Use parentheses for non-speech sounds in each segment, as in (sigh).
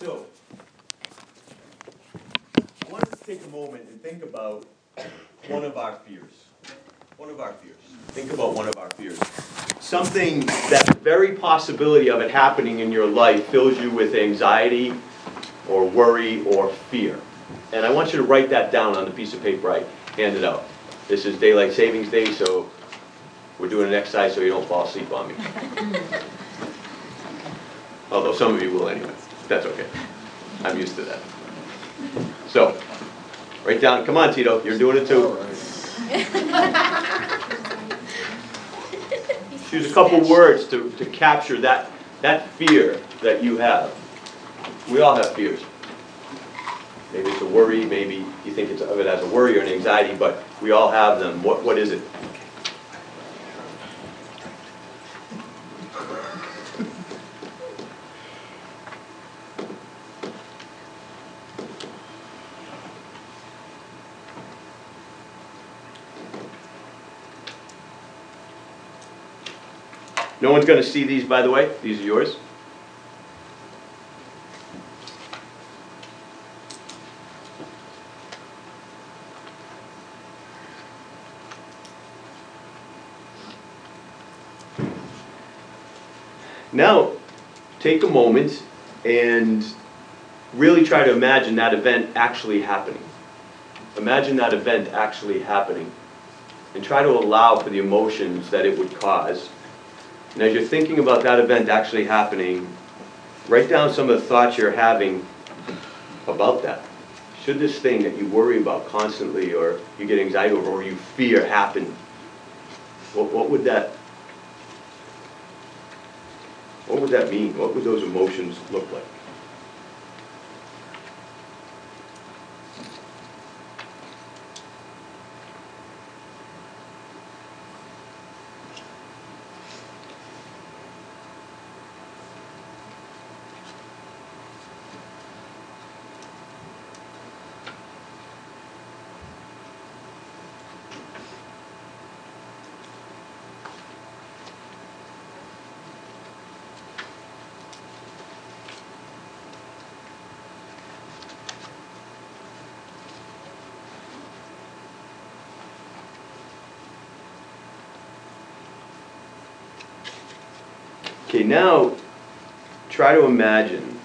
So, I want us to take a moment and think about one of our fears. One of our fears. Think about one of our fears. Something that the very possibility of it happening in your life fills you with anxiety or worry or fear. And I want you to write that down on the piece of paper I handed out. This is daylight savings day, so we're doing an exercise so you don't fall asleep on me. (laughs) Although some of you will anyway. That's okay. I'm used to that. So, write down, come on, Tito, you're doing it too. (laughs) Choose a couple words to, to capture that, that fear that you have. We all have fears. Maybe it's a worry, maybe you think it's, of it as a worry or an anxiety, but we all have them. What, what is it? No one's gonna see these, by the way. These are yours. Now, take a moment and really try to imagine that event actually happening. Imagine that event actually happening. And try to allow for the emotions that it would cause. And as you're thinking about that event actually happening, write down some of the thoughts you're having about that. Should this thing that you worry about constantly, or you get anxiety over, or you fear happen, what, what would that what would that mean? What would those emotions look like? Okay, now try to imagine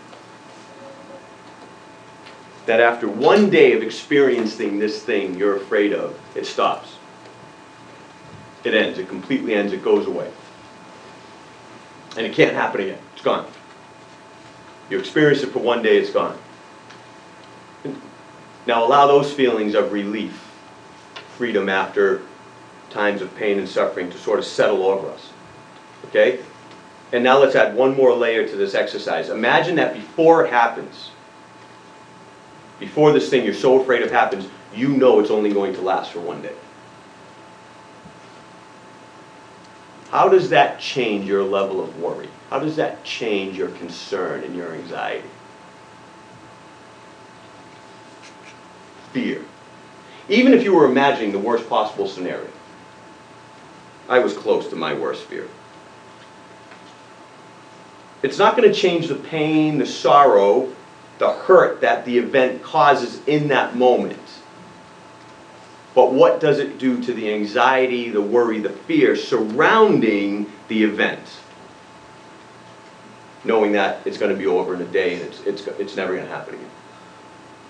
that after one day of experiencing this thing you're afraid of, it stops. It ends, it completely ends, it goes away. And it can't happen again, it's gone. You experience it for one day, it's gone. Now allow those feelings of relief, freedom after times of pain and suffering to sort of settle over us. Okay? And now let's add one more layer to this exercise. Imagine that before it happens, before this thing you're so afraid of happens, you know it's only going to last for one day. How does that change your level of worry? How does that change your concern and your anxiety? Fear. Even if you were imagining the worst possible scenario. I was close to my worst fear. It's not going to change the pain, the sorrow, the hurt that the event causes in that moment. But what does it do to the anxiety, the worry, the fear surrounding the event? Knowing that it's going to be over in a day and it's, it's, it's never going to happen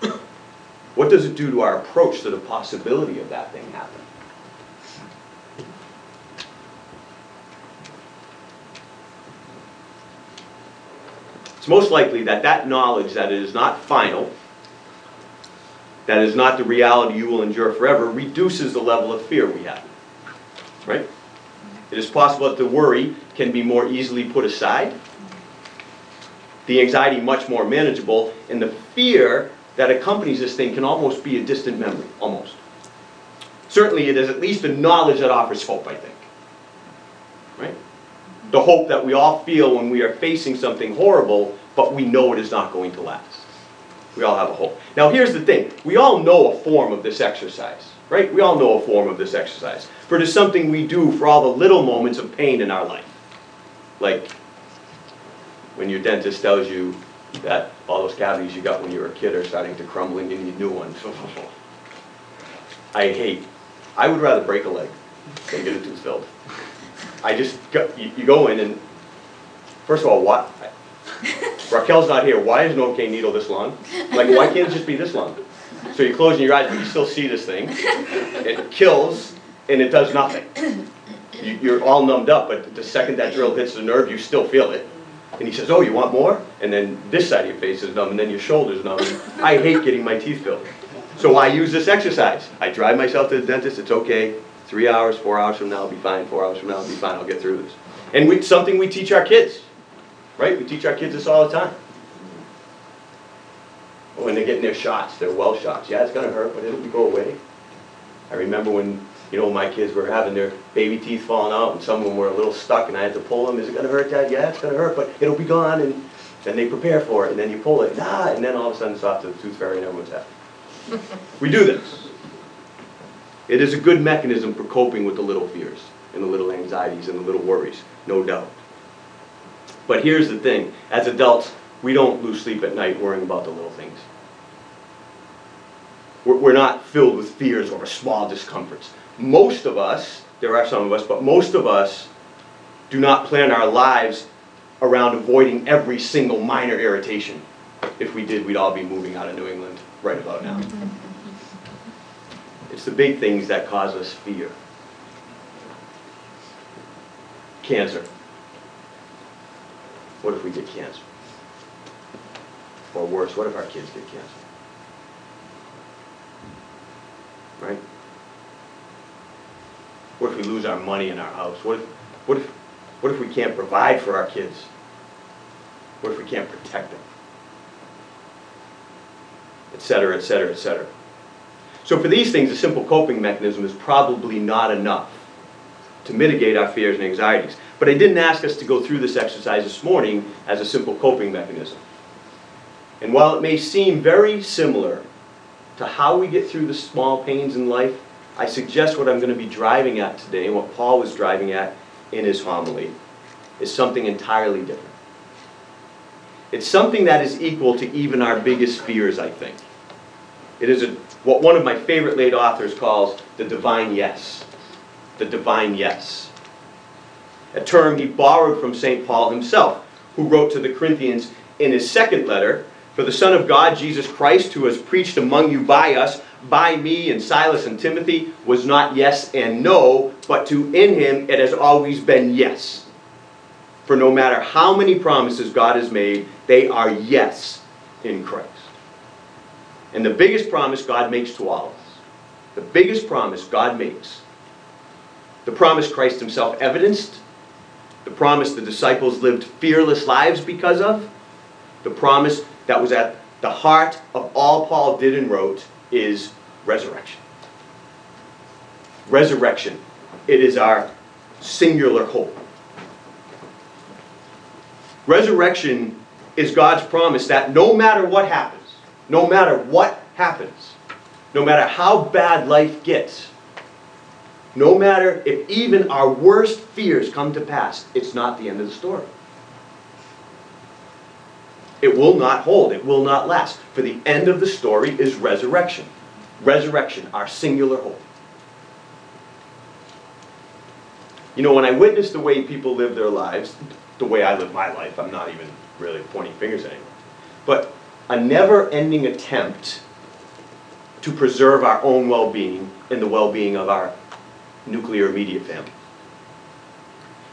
again. (coughs) what does it do to our approach to the possibility of that thing happening? It's most likely that that knowledge that it is not final, that is not the reality you will endure forever, reduces the level of fear we have. Right? It is possible that the worry can be more easily put aside, the anxiety much more manageable, and the fear that accompanies this thing can almost be a distant memory, almost. Certainly, it is at least a knowledge that offers hope, I think. Right? the hope that we all feel when we are facing something horrible, but we know it is not going to last. We all have a hope. Now, here's the thing we all know a form of this exercise, right? We all know a form of this exercise. For it is something we do for all the little moments of pain in our life. Like when your dentist tells you that all those cavities you got when you were a kid are starting to crumble and you need new ones. (laughs) I hate, I would rather break a leg than get a tooth filled. I just, you, you go in and, first of all, what? (laughs) Raquel's not here, why is Novocaine needle this long? Like, why can't it just be this long? So you're closing your eyes, but you still see this thing. It kills, and it does nothing. You, you're all numbed up, but the second that drill hits the nerve, you still feel it. And he says, oh, you want more? And then this side of your face is numb, and then your shoulder's numb. I hate getting my teeth filled. So I use this exercise. I drive myself to the dentist, it's okay. Three hours, four hours from now, I'll be fine. Four hours from now, I'll be fine. I'll get through this. And we, something we teach our kids, right? We teach our kids this all the time. When they're getting their shots, their well shots. Yeah, it's gonna hurt, but it'll go away. I remember when, you know, my kids were having their baby teeth falling out and some of them were a little stuck and I had to pull them. Is it gonna hurt, Dad? Yeah, it's gonna hurt, but it'll be gone. And then they prepare for it and then you pull it, nah, and then all of a sudden it's off to the tooth fairy and everyone's happy. (laughs) We do this. It is a good mechanism for coping with the little fears and the little anxieties and the little worries, no doubt. But here's the thing, as adults, we don't lose sleep at night worrying about the little things. We're, we're not filled with fears or small discomforts. Most of us, there are some of us, but most of us do not plan our lives around avoiding every single minor irritation. If we did, we'd all be moving out of New England right about now. It's the big things that cause us fear. Cancer. What if we get cancer? Or worse, what if our kids get cancer? Right? What if we lose our money in our house? What if, what if, what if we can't provide for our kids? What if we can't protect them? Et cetera, et cetera, et cetera. So for these things, a simple coping mechanism is probably not enough to mitigate our fears and anxieties. But I didn't ask us to go through this exercise this morning as a simple coping mechanism. And while it may seem very similar to how we get through the small pains in life, I suggest what I'm going to be driving at today, and what Paul was driving at in his homily, is something entirely different. It's something that is equal to even our biggest fears, I think. It is a, what one of my favorite late authors calls the divine yes. The divine yes. A term he borrowed from St. Paul himself, who wrote to the Corinthians in his second letter For the Son of God, Jesus Christ, who was preached among you by us, by me and Silas and Timothy, was not yes and no, but to in him it has always been yes. For no matter how many promises God has made, they are yes in Christ. And the biggest promise God makes to all of us, the biggest promise God makes, the promise Christ Himself evidenced, the promise the disciples lived fearless lives because of, the promise that was at the heart of all Paul did and wrote is resurrection. Resurrection. It is our singular hope. Resurrection is God's promise that no matter what happens, no matter what happens, no matter how bad life gets, no matter if even our worst fears come to pass, it's not the end of the story. It will not hold, it will not last. For the end of the story is resurrection. Resurrection, our singular hope. You know, when I witness the way people live their lives, the way I live my life, I'm not even really pointing fingers at anyone, but a never ending attempt to preserve our own well being and the well being of our nuclear immediate family.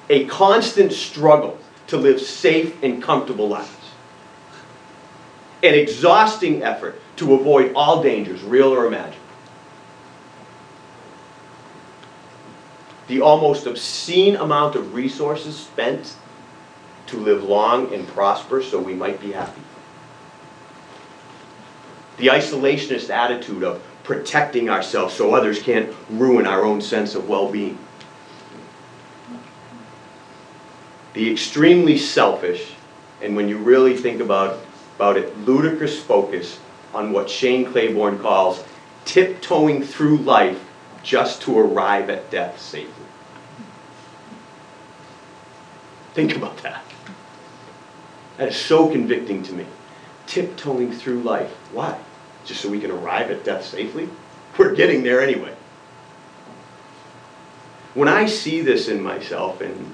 A constant struggle to live safe and comfortable lives. An exhausting effort to avoid all dangers, real or imagined. The almost obscene amount of resources spent to live long and prosper so we might be happy. The isolationist attitude of protecting ourselves so others can't ruin our own sense of well being. The extremely selfish, and when you really think about, about it, ludicrous focus on what Shane Claiborne calls tiptoeing through life just to arrive at death safely. Think about that. That is so convicting to me. tiptoeing through life. Why? Just so we can arrive at death safely? We're getting there anyway. When I see this in myself, and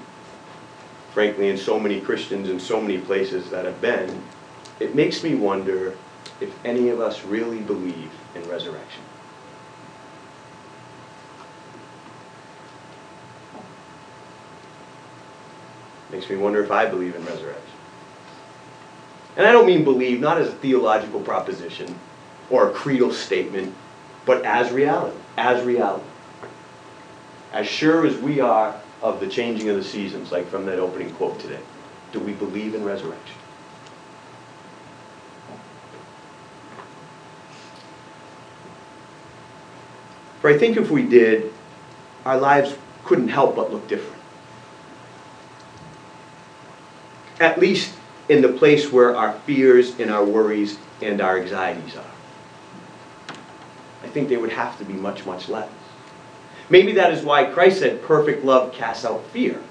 frankly in so many Christians in so many places that I've been, it makes me wonder if any of us really believe in resurrection. Makes me wonder if I believe in resurrection. And I don't mean believe, not as a theological proposition or a creedal statement, but as reality. As reality. As sure as we are of the changing of the seasons, like from that opening quote today, do we believe in resurrection? For I think if we did, our lives couldn't help but look different. At least in the place where our fears and our worries and our anxieties are. I think they would have to be much, much less. Maybe that is why Christ said, perfect love casts out fear.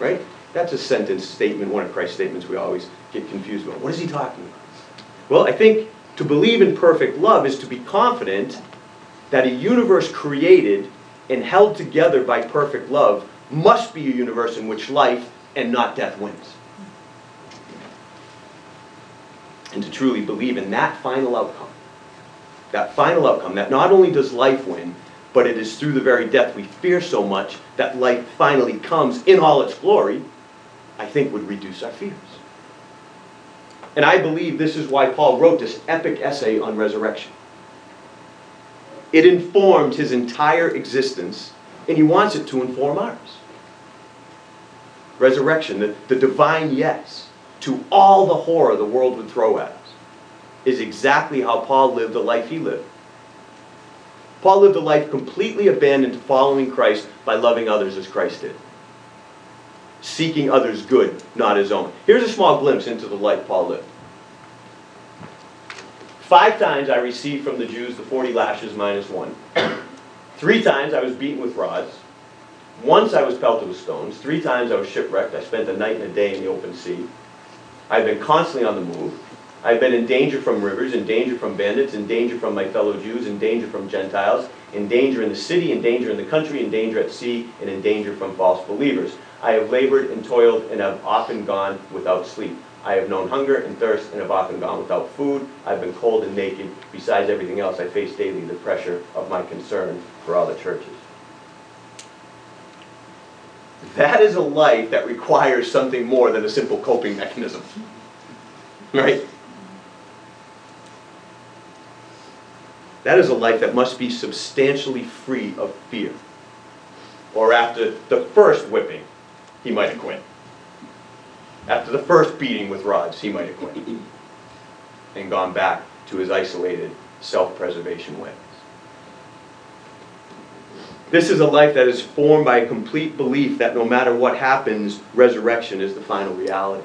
Right? That's a sentence statement, one of Christ's statements we always get confused about. What is he talking about? Well, I think to believe in perfect love is to be confident that a universe created and held together by perfect love must be a universe in which life and not death wins. And to truly believe in that final outcome, that final outcome, that not only does life win, but it is through the very death we fear so much that life finally comes in all its glory, I think would reduce our fears. And I believe this is why Paul wrote this epic essay on resurrection. It informed his entire existence, and he wants it to inform ours. Resurrection, the, the divine yes to all the horror the world would throw at us, is exactly how Paul lived the life he lived. Paul lived a life completely abandoned to following Christ by loving others as Christ did. Seeking others' good, not his own. Here's a small glimpse into the life Paul lived. Five times I received from the Jews the 40 lashes minus one. Three times I was beaten with rods. Once I was pelted with stones. Three times I was shipwrecked. I spent a night and a day in the open sea. I've been constantly on the move. I've been in danger from rivers, in danger from bandits, in danger from my fellow Jews, in danger from Gentiles, in danger in the city, in danger in the country, in danger at sea, and in danger from false believers. I have labored and toiled and have often gone without sleep. I have known hunger and thirst and have often gone without food. I've been cold and naked. Besides everything else, I face daily the pressure of my concern for all the churches. That is a life that requires something more than a simple coping mechanism. Right? That is a life that must be substantially free of fear. Or after the first whipping, he might have quit. After the first beating with rods, he might have quit (laughs) and gone back to his isolated self-preservation ways. This is a life that is formed by a complete belief that no matter what happens, resurrection is the final reality.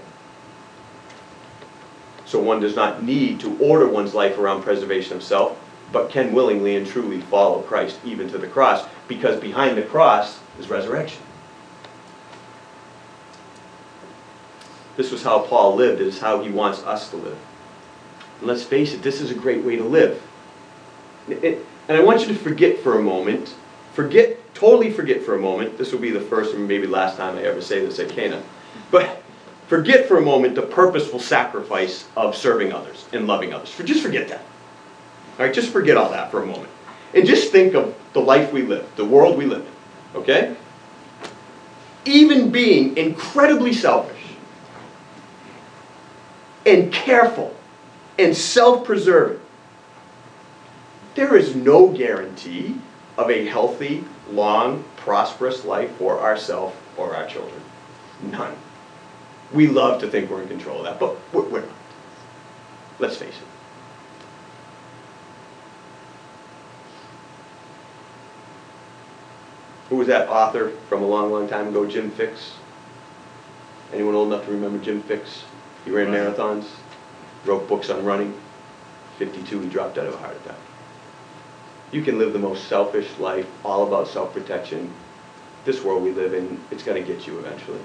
So one does not need to order one's life around preservation of self, but can willingly and truly follow Christ even to the cross, because behind the cross is resurrection. This was how Paul lived. It is how he wants us to live. And let's face it, this is a great way to live. It, and I want you to forget for a moment, forget, totally forget for a moment, this will be the first and maybe last time I ever say this at Cana, but forget for a moment the purposeful sacrifice of serving others and loving others. For, just forget that. All right, just forget all that for a moment. And just think of the life we live, the world we live in, okay? Even being incredibly selfish, and careful and self preserving, there is no guarantee of a healthy, long, prosperous life for ourselves or our children. None. We love to think we're in control of that, but we're not. Let's face it. Who was that author from a long, long time ago, Jim Fixx. Anyone old enough to remember Jim Fixx? He ran marathons, wrote books on running. 52, he dropped out of a heart attack. You can live the most selfish life, all about self-protection. This world we live in, it's going to get you eventually.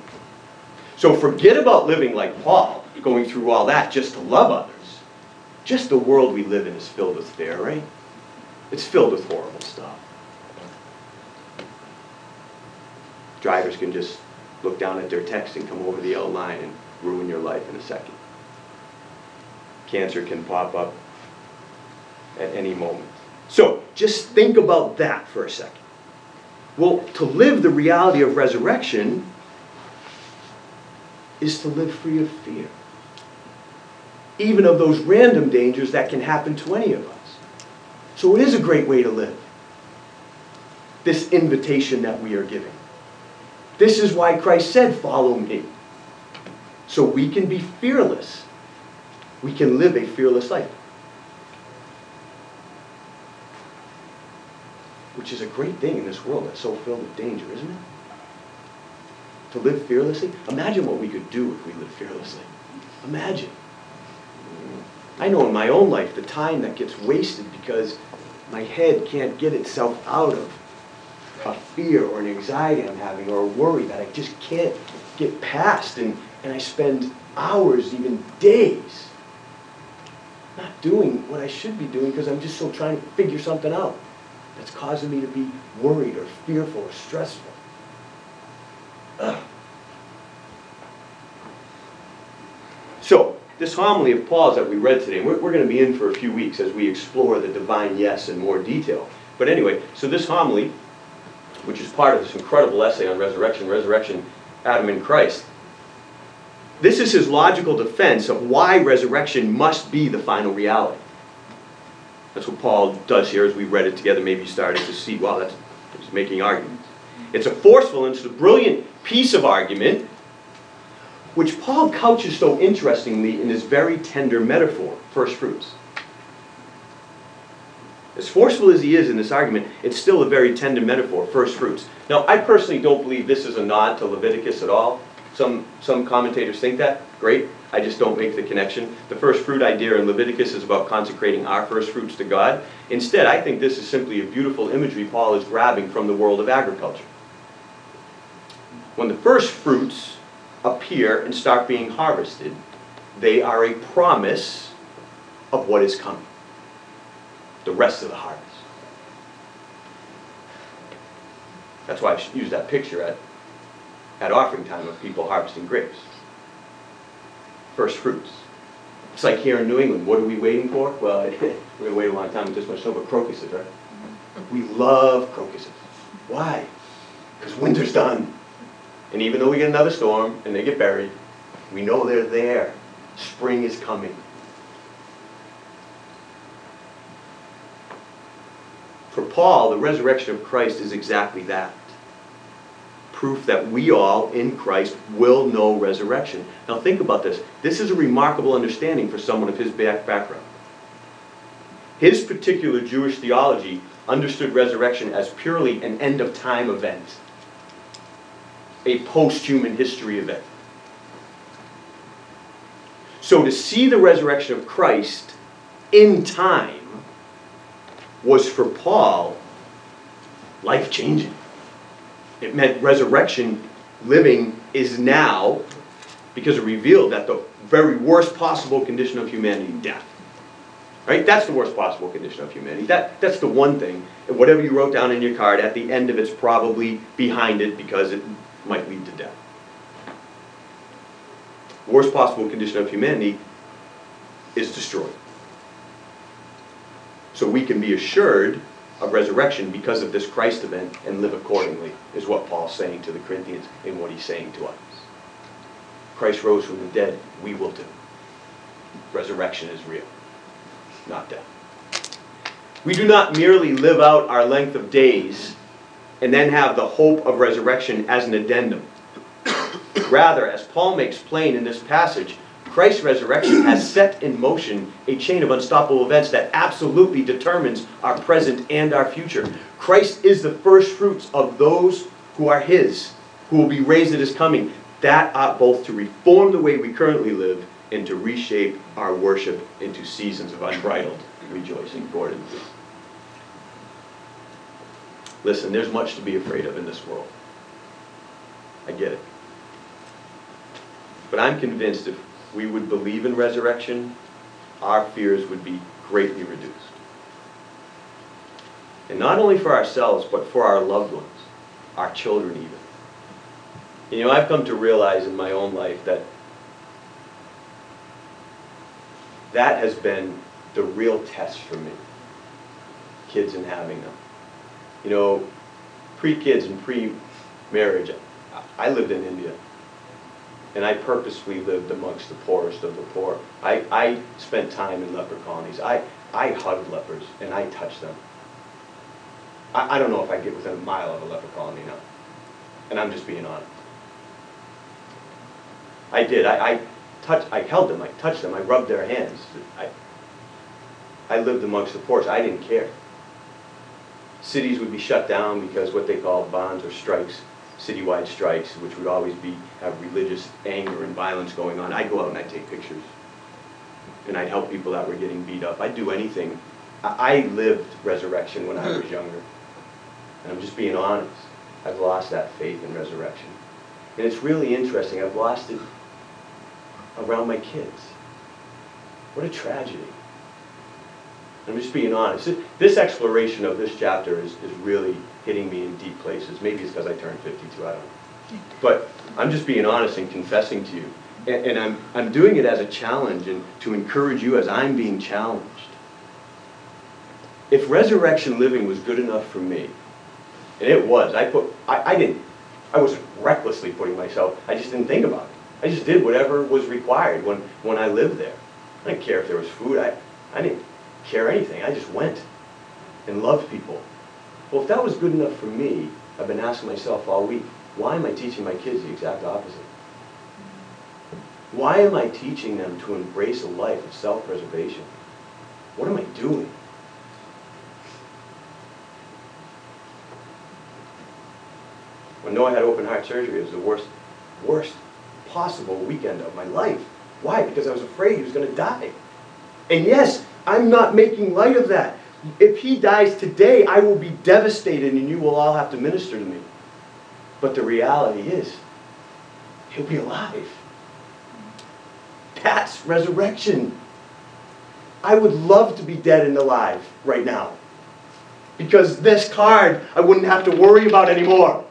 So forget about living like Paul, going through all that just to love others. just the world we live in is filled with fear, right? It's filled with horrible stuff. Drivers can just look down at their text and come over the L line and ruin your life in a second. Cancer can pop up at any moment. So just think about that for a second. Well, to live the reality of resurrection is to live free of fear, even of those random dangers that can happen to any of us. So it is a great way to live. This invitation that we are giving. This is why Christ said, Follow me. So we can be fearless. We can live a fearless life. Which is a great thing in this world that's so filled with danger, isn't it? To live fearlessly. Imagine what we could do if we lived fearlessly. Imagine. I know in my own life the time that gets wasted because my head can't get itself out of a fear or an anxiety I'm having or a worry that I just can't get past. And, and I spend hours, even days, not doing what I should be doing because I'm just so trying to figure something out that's causing me to be worried or fearful or stressful. Ugh. So, this homily of Paul's that we read today, we're, we're going to be in for a few weeks as we explore the divine yes in more detail. But anyway, so this homily, which is part of this incredible essay on resurrection, resurrection, Adam and Christ, this is his logical defense of why resurrection must be the final reality. That's what Paul does here as we read it together. Maybe you started to see, wow, that's he's making arguments. It's a forceful and it's a brilliant piece of argument which Paul couches so interestingly in this very tender metaphor, first fruits. As forceful as he is in this argument, it's still a very tender metaphor, first fruits. Now, I personally don't believe this is a nod to Leviticus at all. Some, some commentators think that. Great. I just don't make the connection. The first fruit idea in Leviticus is about consecrating our first fruits to God. Instead, I think this is simply a beautiful imagery Paul is grabbing from the world of agriculture. When the first fruits appear and start being harvested, they are a promise of what is coming the rest of the harvest. That's why I use that picture at, at offering time of people harvesting grapes. First fruits. It's like here in New England, what are we waiting for? Well, we're going to wait a long time with this much snow, but crocuses, right? We love crocuses. Why? Because winter's done. And even though we get another storm and they get buried, we know they're there. Spring is coming. For Paul, the resurrection of Christ is exactly that. Proof that we all in Christ will know resurrection. Now think about this. This is a remarkable understanding for someone of his background. His particular Jewish theology understood resurrection as purely an end of time event a post-human history event. So to see the resurrection of Christ in time was for Paul life changing. It meant resurrection living is now because it revealed that the very worst possible condition of humanity, death. Right? That's the worst possible condition of humanity. That, that's the one thing. And whatever you wrote down in your card, at the end of it's probably behind it because it might lead to death. Worst possible condition of humanity is destroyed. So we can be assured of resurrection because of this Christ event and live accordingly, is what Paul's saying to the Corinthians and what he's saying to us. Christ rose from the dead, we will too. Resurrection is real, not death. We do not merely live out our length of days and then have the hope of resurrection as an addendum. Rather, as Paul makes plain in this passage, Christ's resurrection has set in motion a chain of unstoppable events that absolutely determines our present and our future. Christ is the first fruits of those who are His, who will be raised at His coming. That ought both to reform the way we currently live and to reshape our worship into seasons of unbridled rejoicing. Gordon. Listen, there's much to be afraid of in this world. I get it. But I'm convinced if we would believe in resurrection, our fears would be greatly reduced. And not only for ourselves, but for our loved ones, our children even. You know, I've come to realize in my own life that that has been the real test for me, kids and having them. You know, pre-kids and pre-marriage, I lived in India. And I purposely lived amongst the poorest of the poor. I, I spent time in leper colonies. I, I hugged lepers and I touched them. I, I don't know if I get within a mile of a leper colony now. And I'm just being honest. I did. I, I touched, I held them, I touched them, I rubbed their hands. I, I lived amongst the poor, so I didn't care. Cities would be shut down because what they call bandhs or strikes citywide strikes, which would always be have religious anger and violence going on. I'd go out and I'd take pictures. And I'd help people that were getting beat up. I'd do anything. I, I lived resurrection when I was (clears throat) younger. And I'm just being honest. I've lost that faith in resurrection. And it's really interesting. I've lost it around my kids. What a tragedy. I'm just being honest. This exploration of this chapter is, is really hitting me in deep places. Maybe it's because I turned 52, I don't know. But I'm just being honest and confessing to you. And, and, I'm, I'm doing it as a challenge and to encourage you as I'm being challenged. If resurrection living was good enough for me, and it was, I put, I, I didn't, I wasn't recklessly putting myself, I just didn't think about it. I just did whatever was required when, when I lived there. I didn't care if there was food. I, I didn't care anything. I just went and loved people. Well, if that was good enough for me, I've been asking myself all week, why am I teaching my kids the exact opposite? Why am I teaching them to embrace a life of self-preservation? What am I doing? When Noah had open heart surgery, it was the worst, worst possible weekend of my life. Why? Because I was afraid he was going to die. And yes, I'm not making light of that. If he dies today, I will be devastated and you will all have to minister to me. But the reality is, he'll be alive. That's resurrection. I would love to be dead and alive right now. Because this card I wouldn't have to worry about anymore.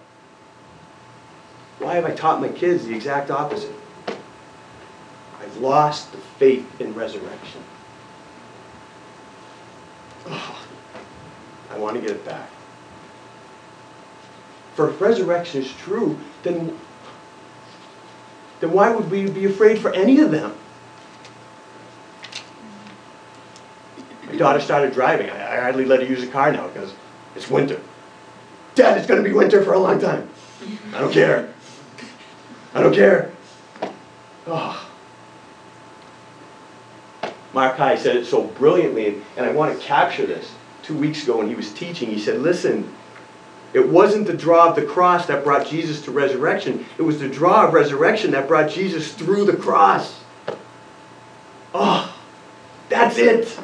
Why have I taught my kids the exact opposite? I've lost the faith in resurrection. Oh, I want to get it back. For if resurrection is true, then, then why would we be afraid for any of them? My daughter started driving. I, I hardly let her use the car now because it's winter. Dad, it's going to be winter for a long time. I don't care. I don't care. Oh. Mark High said it so brilliantly, and I want to capture this. Two weeks ago when he was teaching, he said, listen, it wasn't the draw of the cross that brought Jesus to resurrection. It was the draw of resurrection that brought Jesus through the cross. Oh, that's it.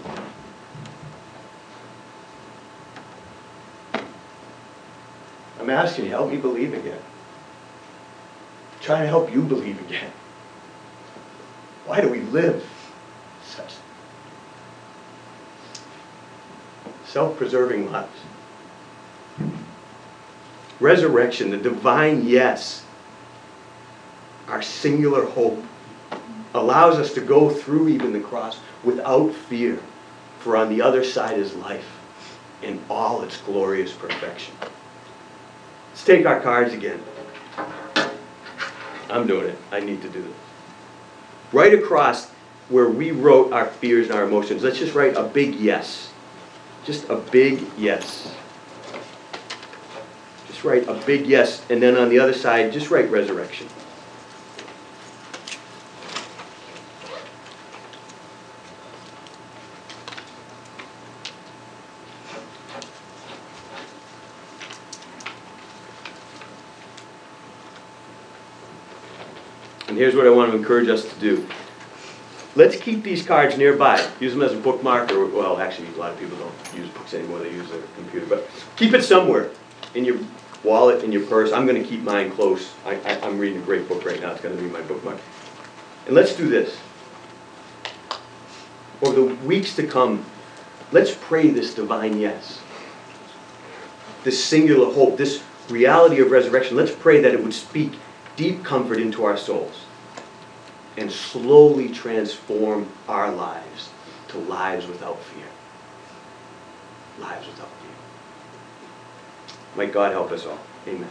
I'm asking you, help me believe again. I'm trying to help you believe again. Why do we live? Self-preserving lives. Resurrection, the divine yes, our singular hope, allows us to go through even the cross without fear, for on the other side is life in all its glorious perfection. Let's take our cards again. I'm doing it. I need to do this. Right across where we wrote our fears and our emotions, let's just write a big yes. Just a big yes. Just write a big yes, and then on the other side, just write resurrection. And here's what I want to encourage us to do. Let's keep these cards nearby. Use them as a bookmark, or, well, actually, a lot of people don't use books anymore, they use their computer. But keep it somewhere in your wallet, in your purse. I'm going to keep mine close. I, I, I'm reading a great book right now. It's going to be my bookmark. And let's do this. over the weeks to come, let's pray this divine yes. This singular hope, this reality of resurrection, let's pray that it would speak deep comfort into our souls and slowly transform our lives to lives without fear. Lives without fear. May God help us all. Amen.